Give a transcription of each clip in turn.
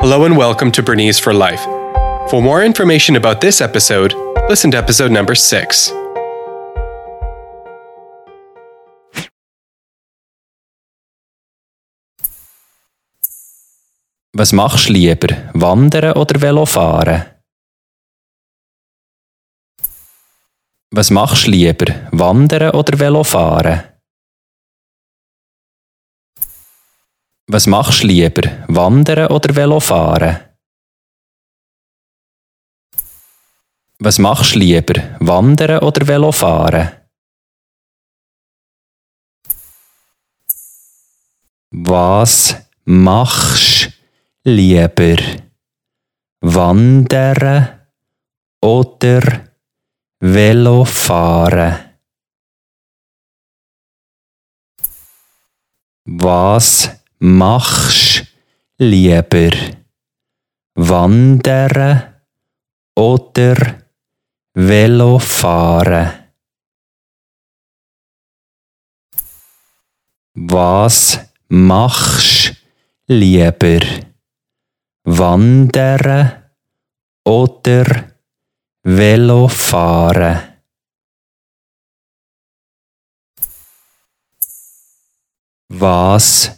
Hello and welcome to Bernese for Life. For more information about this episode, listen to episode number 6. Was machst du lieber, wandern oder Velofahren? Was machst du lieber, wandern oder Velofahren? Was machst du lieber, wandern oder Velofahren? Was machst du lieber, wandern oder Velofahren? Was machst lieber, wandern oder Velofahren? Was machst lieber, wandern oder Velofahren? Was machst lieber, wandern oder Velofahren? Was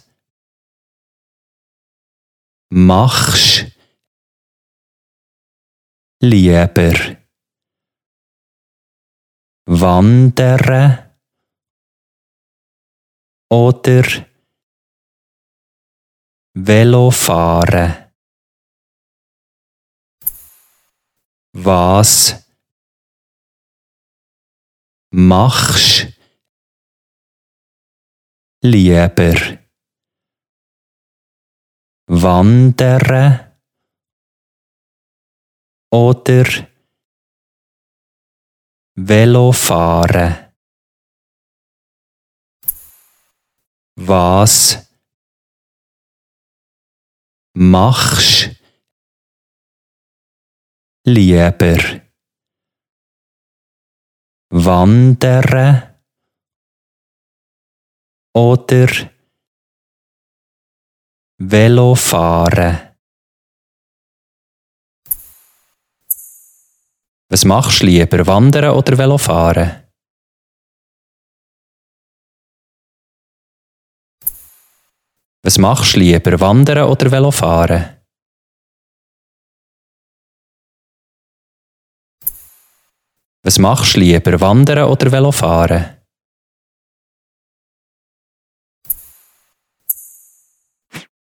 machst lieber, wandern oder Velofahren? Was machst lieber? Wandern oder Velofahren? Was machst lieber, wandern oder Velofahren? Was machst du lieber, wandern oder Velofahren? Was machst du lieber, wandern oder Velofahren? Was machst du lieber, wandern oder Velofahren?